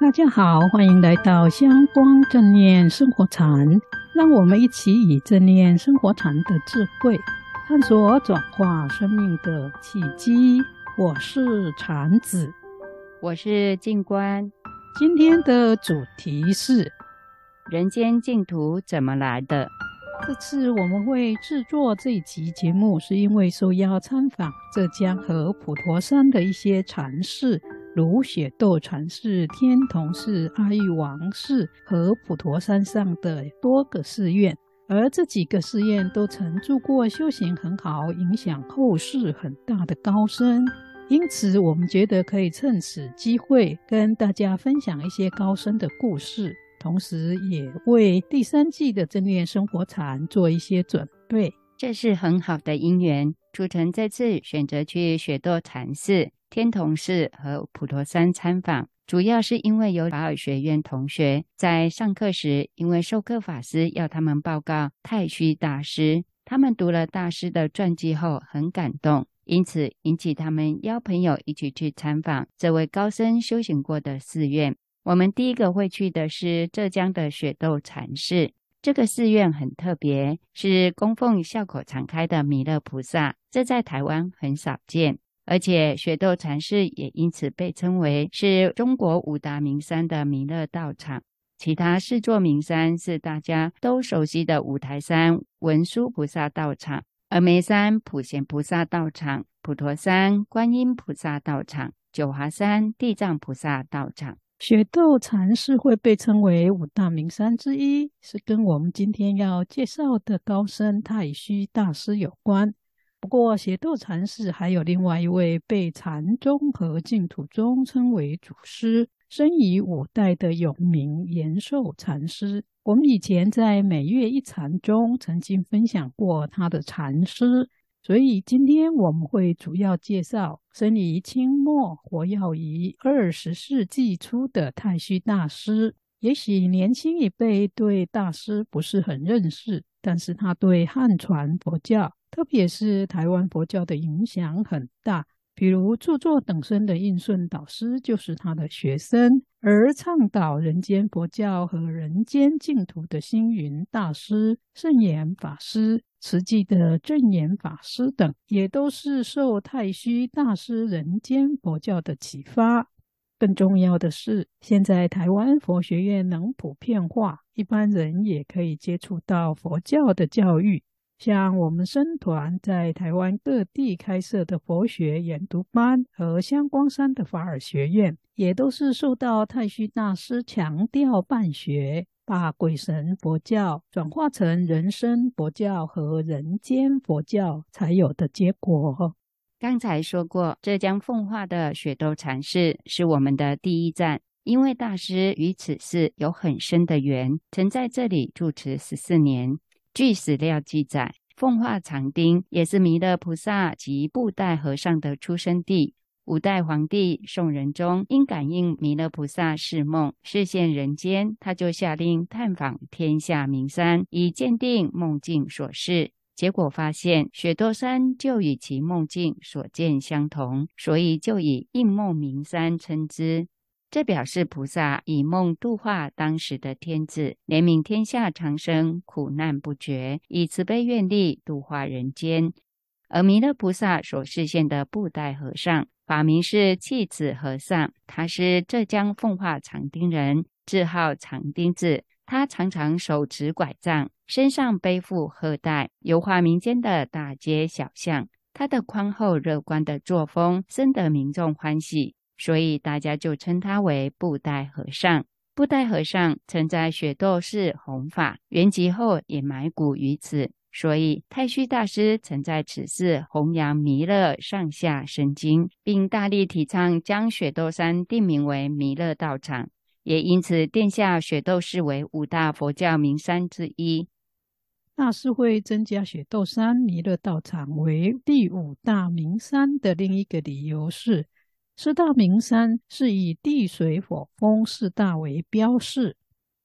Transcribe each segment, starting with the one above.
大家好，欢迎来到香光正念生活禅，让我们一起以正念生活禅的智慧，探索转化生命的契机。我是禅子，我是静观。今天的主题是人间净土怎么来的？这次我们会制作这一集节目，是因为受邀参访浙江和普陀山的一些禅寺。如雪窦禅寺、天童寺、阿育王寺和普陀山上的多个寺院，而这几个寺院都曾住过修行很好、影响后世很大的高僧，因此我们觉得可以趁此机会跟大家分享一些高僧的故事，同时也为第三季的正念生活禅做一些准备。这是很好的因缘，促成这次选择去雪窦禅寺。天童寺和普陀山参访，主要是因为有法尔学院同学在上课时，因为授课法师要他们报告太虚大师，他们读了大师的传记后很感动，因此引起他们邀朋友一起去参访这位高僧修行过的寺院。我们第一个会去的是浙江的雪窦禅寺，这个寺院很特别，是供奉笑口常开的弥勒菩萨，这在台湾很少见。而且雪窦禅寺也因此被称为是中国五大名山的弥勒道场。其他四座名山是大家都熟悉的五台山文殊菩萨道场、峨眉山普贤菩萨道场、普陀山观音菩萨道场、九华山地藏菩萨道场。雪窦禅寺会被称为五大名山之一，是跟我们今天要介绍的高僧太虚大师有关。不过，雪窦禅师还有另外一位被禅宗和净土宗称为祖师，生于五代的永明延寿禅师。我们以前在每月一禅中曾经分享过他的禅师，所以今天我们会主要介绍生于清末、活跃于二十世纪初的太虚大师。也许年轻一辈对大师不是很认识，但是他对汉传佛教。特别是台湾佛教的影响很大，比如著作等身的印顺导师就是他的学生，而倡导人间佛教和人间净土的星云大师、圣严法师、慈济的证严法师等，也都是受太虚大师人间佛教的启发。更重要的是，现在台湾佛学院能普遍化，一般人也可以接触到佛教的教育。像我们僧团在台湾各地开设的佛学研读班和香光山的法尔学院，也都是受到太虚大师强调办学，把鬼神佛教转化成人生佛教和人间佛教才有的结果。刚才说过，浙江奉化的雪窦禅寺是我们的第一站，因为大师与此寺有很深的缘，曾在这里住持十四年。据史料记载，奉化长汀也是弥勒菩萨及布袋和尚的出生地。五代皇帝宋仁宗因感应弥勒菩萨释梦，示现人间，他就下令探访天下名山，以鉴定梦境所示。结果发现雪窦山就与其梦境所见相同，所以就以应梦名山称之。这表示菩萨以梦度化当时的天子，怜悯天下长生苦难不绝，以慈悲愿力度化人间。而弥勒菩萨所示现的布袋和尚，法名是契子和尚，他是浙江奉化长汀人，字号长汀子。他常常手持拐杖，身上背负荷袋，游化民间的大街小巷。他的宽厚乐观的作风，深得民众欢喜。所以大家就称他为布袋和尚。布袋和尚曾在雪窦寺弘法，圆寂后也埋骨于此。所以太虚大师曾在此寺弘扬弥勒上下神经，并大力提倡将雪窦山定名为弥勒道场，也因此殿下雪窦寺为五大佛教名山之一。大师会增加雪窦山弥勒道场为第五大名山的另一个理由是。四大名山是以地水火风四大为标示，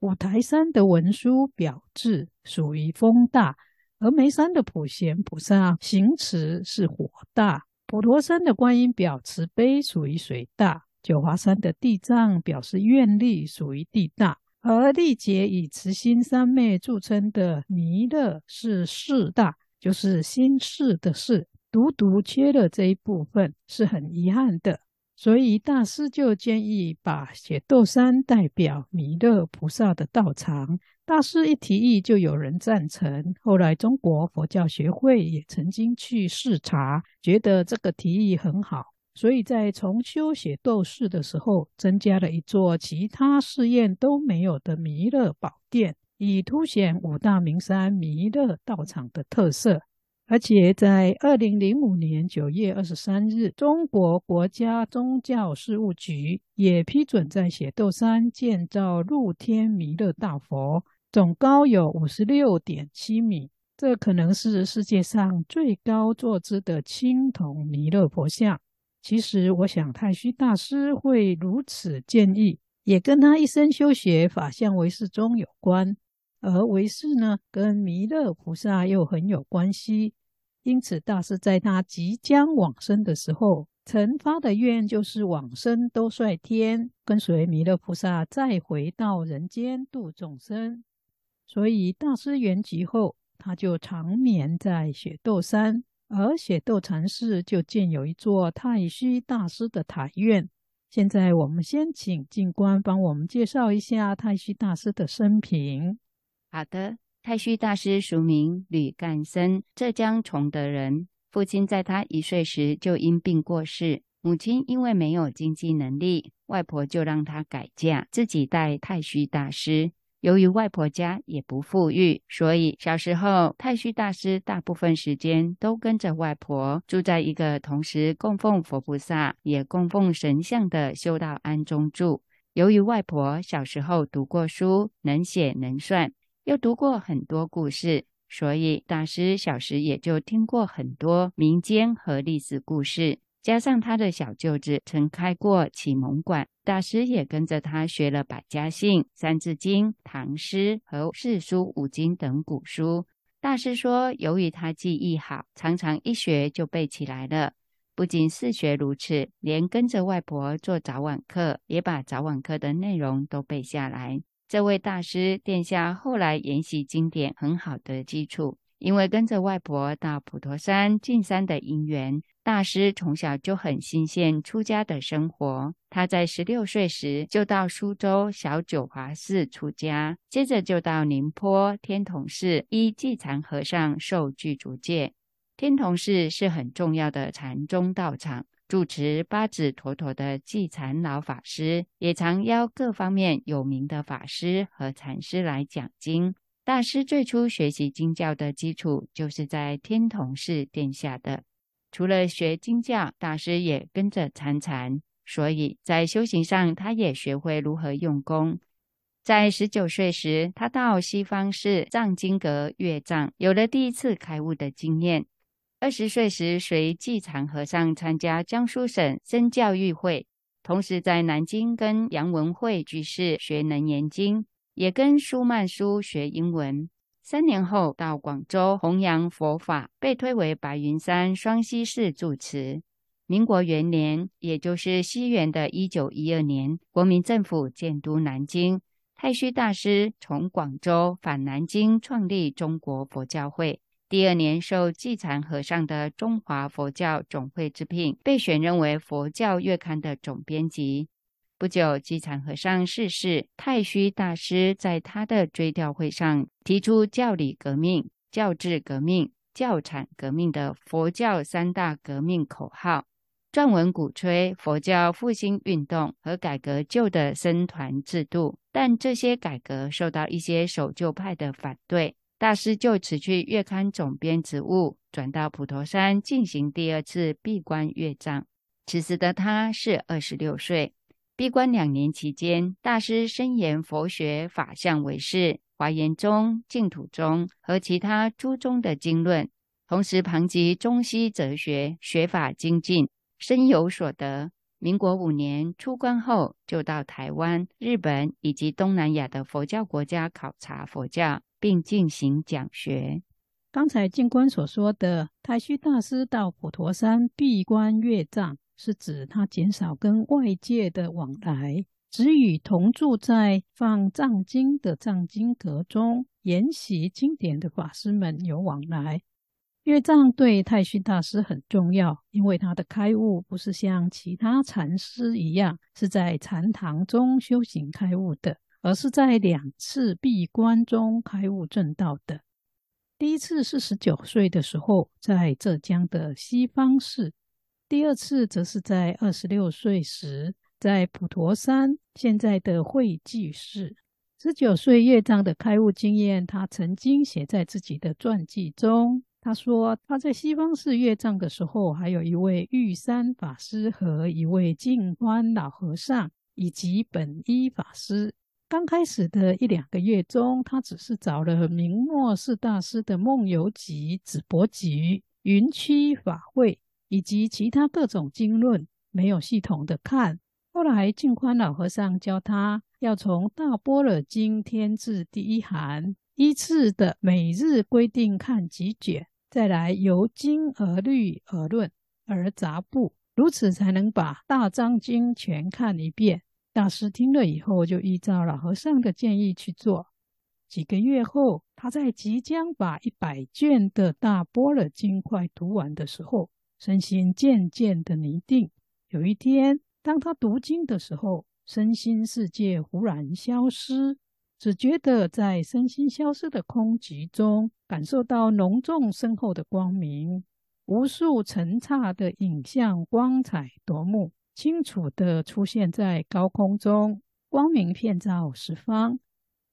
五台山的文殊表智属于风大，峨眉山的普贤菩萨行持是火大，普陀山的观音表慈悲属于水大，九华山的地藏表示愿力属于地大，而历劫以慈心三昧著称的弥勒是事大，就是心事的事，独独缺了这一部分，是很遗憾的。所以大师就建议把雪窦山代表弥勒菩萨的道场。大师一提议，就有人赞成。后来中国佛教学会也曾经去视察，觉得这个提议很好，所以在重修雪窦寺的时候，增加了一座其他寺院都没有的弥勒宝殿，以凸显五大名山弥勒道场的特色。而且在二零零五年九月二十三日，中国国家宗教事务局也批准在雪窦山建造露天弥勒大佛，总高有五十六点七米，这可能是世界上最高坐姿的青铜弥勒佛像。其实，我想太虚大师会如此建议，也跟他一生修学法相唯识宗有关。而唯识呢，跟弥勒菩萨又很有关系，因此大师在他即将往生的时候，曾发的愿就是往生兜率天，跟随弥勒菩萨再回到人间度众生。所以大师圆寂后，他就长眠在雪窦山，而雪窦禅寺就建有一座太虚大师的塔院。现在我们先请静观帮我们介绍一下太虚大师的生平。好的，太虚大师俗名吕干僧，浙江崇德人。父亲在他一岁时就因病过世，母亲因为没有经济能力，外婆就让他改嫁，自己带太虚大师。由于外婆家也不富裕，所以小时候太虚大师大部分时间都跟着外婆住在一个同时供奉佛菩萨也供奉神像的修道庵中住。由于外婆小时候读过书，能写能算。又读过很多故事，所以大师小时也就听过很多民间和历史故事。加上他的小舅子曾开过启蒙馆，大师也跟着他学了《百家姓》《三字经》《唐诗》和四书五经等古书。大师说，由于他记忆好，常常一学就背起来了。不仅是学如此，连跟着外婆做早晚课，也把早晚课的内容都背下来。这位大师殿下后来研习经典很好的基础，因为跟着外婆到普陀山进山的因缘，大师从小就很欣羡出家的生活。他在十六岁时就到苏州小九华寺出家，接着就到宁波天童寺依寂禅和尚受具足戒。天童寺是很重要的禅宗道场。主持八指妥妥的寂禅老法师，也常邀各方面有名的法师和禅师来讲经。大师最初学习经教的基础，就是在天童寺殿下的。除了学经教，大师也跟着参禅，所以在修行上，他也学会如何用功。在十九岁时，他到西方寺藏经阁阅藏，有了第一次开悟的经验。二十岁时，随寂禅和尚参加江苏省僧教育会，同时在南京跟杨文慧居士学《能研经》，也跟舒曼书学英文。三年后，到广州弘扬佛法，被推为白云山双溪寺住持。民国元年，也就是西元的一九一二年，国民政府建都南京，太虚大师从广州返南京，创立中国佛教会。第二年，受寂禅和尚的中华佛教总会之聘，被选任为佛教月刊的总编辑。不久，寂禅和尚逝世，太虚大师在他的追悼会上提出教理革命、教制革命、教产革命的佛教三大革命口号，撰文鼓吹佛教复兴运动和改革旧的僧团制度。但这些改革受到一些守旧派的反对。大师就辞去月刊总编职务，转到普陀山进行第二次闭关阅藏。此时的他是二十六岁。闭关两年期间，大师深研佛学法相唯识、华严宗、净土宗和其他诸宗的经论，同时旁及中西哲学，学法精进，深有所得。民国五年出关后，就到台湾、日本以及东南亚的佛教国家考察佛教。并进行讲学。刚才静观所说的太虚大师到普陀山闭关阅藏，是指他减少跟外界的往来，只与同住在放藏经的藏经阁中研习经典的法师们有往来。阅藏对太虚大师很重要，因为他的开悟不是像其他禅师一样是在禅堂中修行开悟的，而是在两次闭关中开悟证道的。第一次是十九岁的时候，在浙江的西方寺。第二次则是在二十六岁时，在普陀山（现在的会济寺）。十九岁月藏的开悟经验，他曾经写在自己的传记中。他说，他在西方寺月藏的时候，还有一位玉山法师和一位净欢老和尚，以及本一法师。刚开始的一两个月中，他只是找了明末四大师的《梦游集》《紫柏集》《云区法会》。以及其他各种经论，没有系统的看。后来净宽老和尚教他要从《大般若经》天字第一行，依次的每日规定看几卷，再来由经而律而论而杂部，如此才能把大藏经全看一遍。大师听了以后，就依照老和尚的建议去做。几个月后，他在即将把一百卷的大般若经快读完的时候，身心渐渐的宁定。有一天，当他读经的时候，身心世界忽然消失，只觉得在身心消失的空寂中，感受到浓重深厚的光明，无数层刹的影像，光彩夺目，清楚的出现在高空中，光明遍照十方。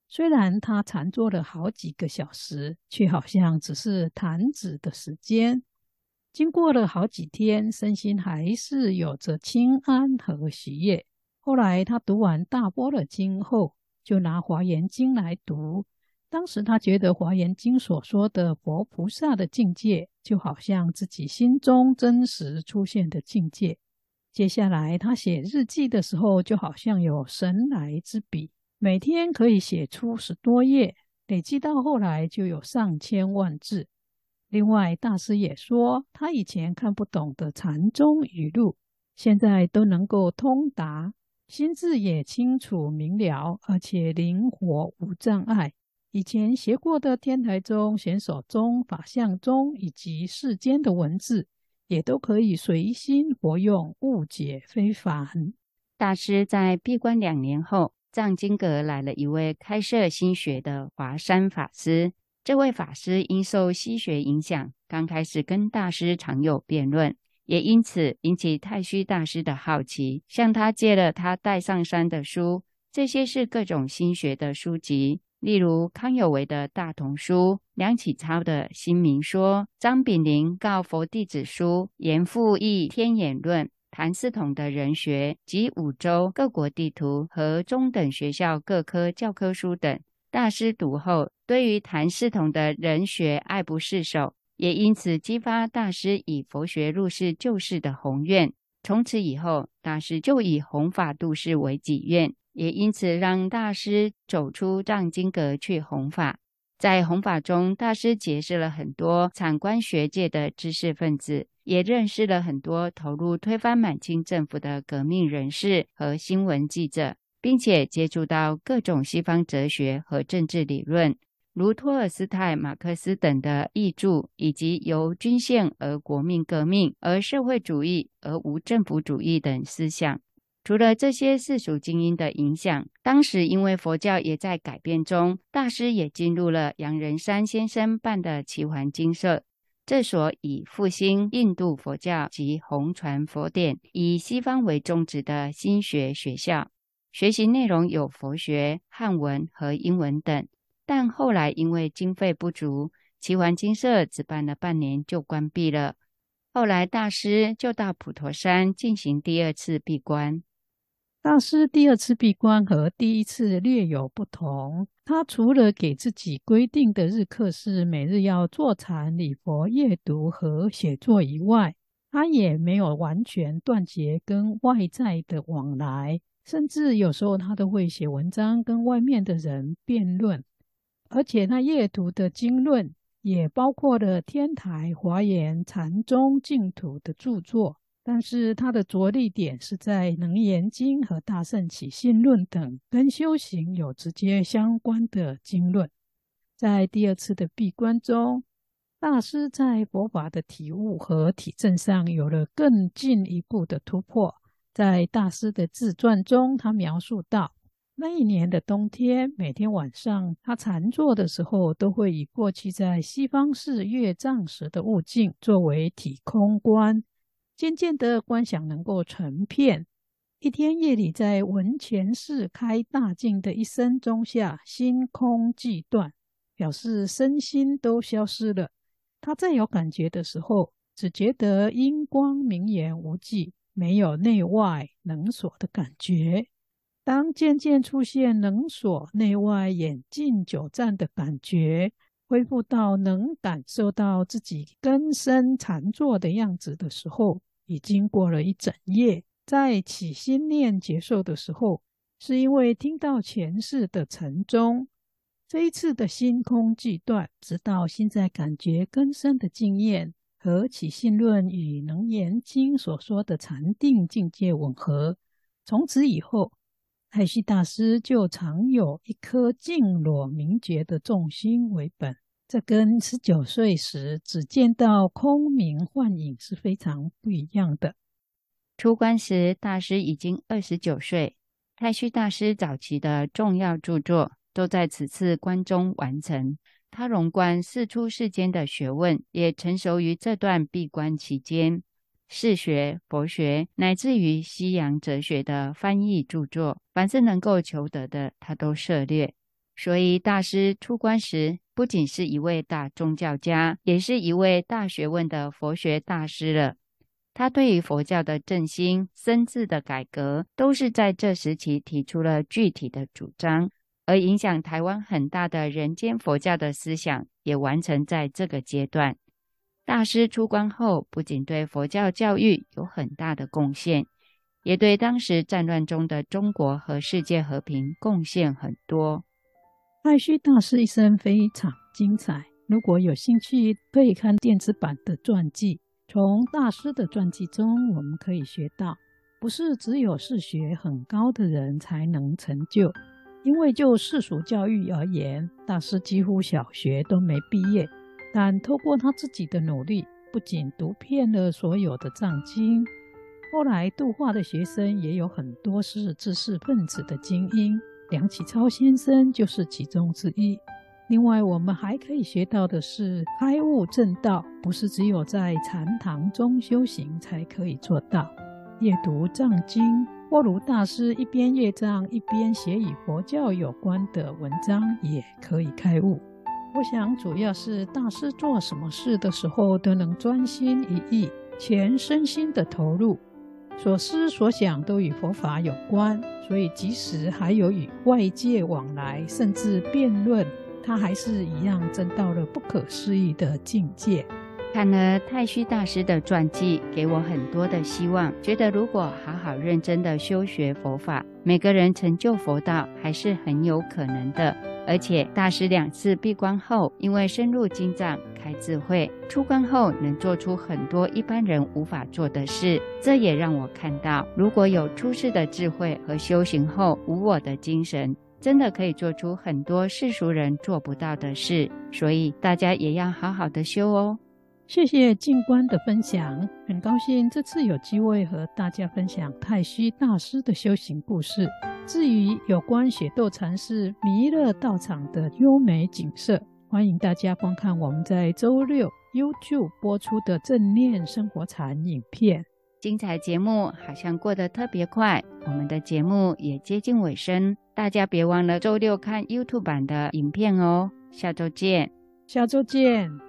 虽然他禅坐了好几个小时，却好像只是弹指的时间。经过了好几天，身心还是有着轻安和喜悦。后来他读完《大般若经》后，就拿《华严经》来读。当时他觉得《华严经》所说的佛菩萨的境界，就好像自己心中真实出现的境界。接下来他写日记的时候，就好像有神来之笔，每天可以写出十多页，累积到后来就有上千万字。另外，大师也说，他以前看不懂的禅宗语录，现在都能够通达，心智也清楚明了，而且灵活无障碍。以前学过的天台宗、显首宗、法相宗以及世间的文字，也都可以随心活用，误解非凡。大师在闭关两年后，藏经阁来了一位开设心学的华山法师。这位法师因受西学影响，刚开始跟大师常有辩论，也因此引起太虚大师的好奇，向他借了他带上山的书。这些是各种心学的书籍，例如康有为的《大同书》、梁启超的《心明说》、张炳麟告佛弟子书、严复义《天眼论》、谭嗣同的人学及五洲各国地图和中等学校各科教科书等。大师读后，对于谭嗣同的人学爱不释手，也因此激发大师以佛学入世救世的宏愿。从此以后，大师就以弘法度世为己愿，也因此让大师走出藏经阁去弘法。在弘法中，大师结识了很多参观学界的知识分子，也认识了很多投入推翻满清政府的革命人士和新闻记者。并且接触到各种西方哲学和政治理论，如托尔斯泰、马克思等的译著，以及由均宪而国民革命，而社会主义而无政府主义等思想。除了这些世俗精英的影响，当时因为佛教也在改变中，大师也进入了杨仁山先生办的奇环精舍，这所以复兴印度佛教及弘传佛典、以西方为宗旨的新学学校。学习内容有佛学、汉文和英文等，但后来因为经费不足，奇环精舍只办了半年就关闭了。后来大师就到普陀山进行第二次闭关。大师第二次闭关和第一次略有不同，他除了给自己规定的日课是每日要坐禅、礼佛、阅读和写作以外，他也没有完全断绝跟外在的往来。甚至有时候他都会写文章跟外面的人辩论，而且他阅读的经论也包括了天台、华严、禅宗净土的著作，但是他的着力点是在《楞严经》和《大圣起信论》等跟修行有直接相关的经论。在第二次的闭关中，大师在佛法的体悟和体证上有了更进一步的突破。在大师的自传中，他描述到，那一年的冬天，每天晚上他禅坐的时候，都会以过去在西方寺阅藏时的悟境作为体空观。渐渐的观想能够成片。一天夜里，在文前寺开大镜的一声钟下，心空寂断，表示身心都消失了。他再有感觉的时候，只觉得阴光明眼无际，没有内外能所的感觉。当渐渐出现能所内外眼尽久暂的感觉。恢复到能感受到自己根身禅坐的样子的时候，已经过了一整夜。在起心念结束的时候，是因为听到前世的晨钟。这一次的心空寂断，直到现在感觉根深的经验和起信论与楞严经所说的禅定境界吻合。从此以后，太虚大师就常有一颗净裸明觉的重心为本，这跟十九岁时只见到空明幻影是非常不一样的。出关时，大师已经二十九岁。太虚大师早期的重要著作都在此次关中完成。他融观四出世间的学问，也成熟于这段闭关期间。释学、佛学，乃至于西洋哲学的翻译著作，凡是能够求得的，他都涉猎。所以，大师出关时，不仅是一位大宗教家，也是一位大学问的佛学大师了。他对于佛教的振兴、深致的改革，都是在这时期提出了具体的主张，而影响台湾很大的人间佛教的思想，也完成在这个阶段。大师出关后，不仅对佛教教育有很大的贡献，也对当时战乱中的中国和世界和平贡献很多。太虚大师一生非常精彩，如果有兴趣，可以看电子版的传记。从大师的传记中，我们可以学到，不是只有识学很高的人才能成就，因为就世俗教育而言，大师几乎小学都没毕业。但透过他自己的努力，不仅读遍了所有的藏经，后来度化的学生也有很多是知识分子的精英，梁启超先生就是其中之一。另外，我们还可以学到的是，开悟正道不是只有在禅堂中修行才可以做到。阅读藏经，或如大师一边阅藏一边写与佛教有关的文章，也可以开悟。我想，主要是大师做什么事的时候都能专心一意，全身心的投入，所思所想都与佛法有关，所以即使还有与外界往来，甚至辩论，他还是一样证到了不可思议的境界。看了太虚大师的传记，给我很多的希望，觉得如果好好认真的修学佛法，每个人成就佛道还是很有可能的。而且大师两次闭关后，因为深入经藏开智慧，出关后能做出很多一般人无法做的事。这也让我看到，如果有出世的智慧和修行后无我的精神，真的可以做出很多世俗人做不到的事。所以大家也要好好的修哦。谢谢静观的分享，很高兴这次有机会和大家分享太虚大师的修行故事。至于有关雪窦禅寺弥勒道场的优美景色，欢迎大家观看我们在周六 YouTube 播出的正念生活禅影片。精彩节目好像过得特别快，我们的节目也接近尾声，大家别忘了周六看 YouTube 版的影片哦。下周见，下周见。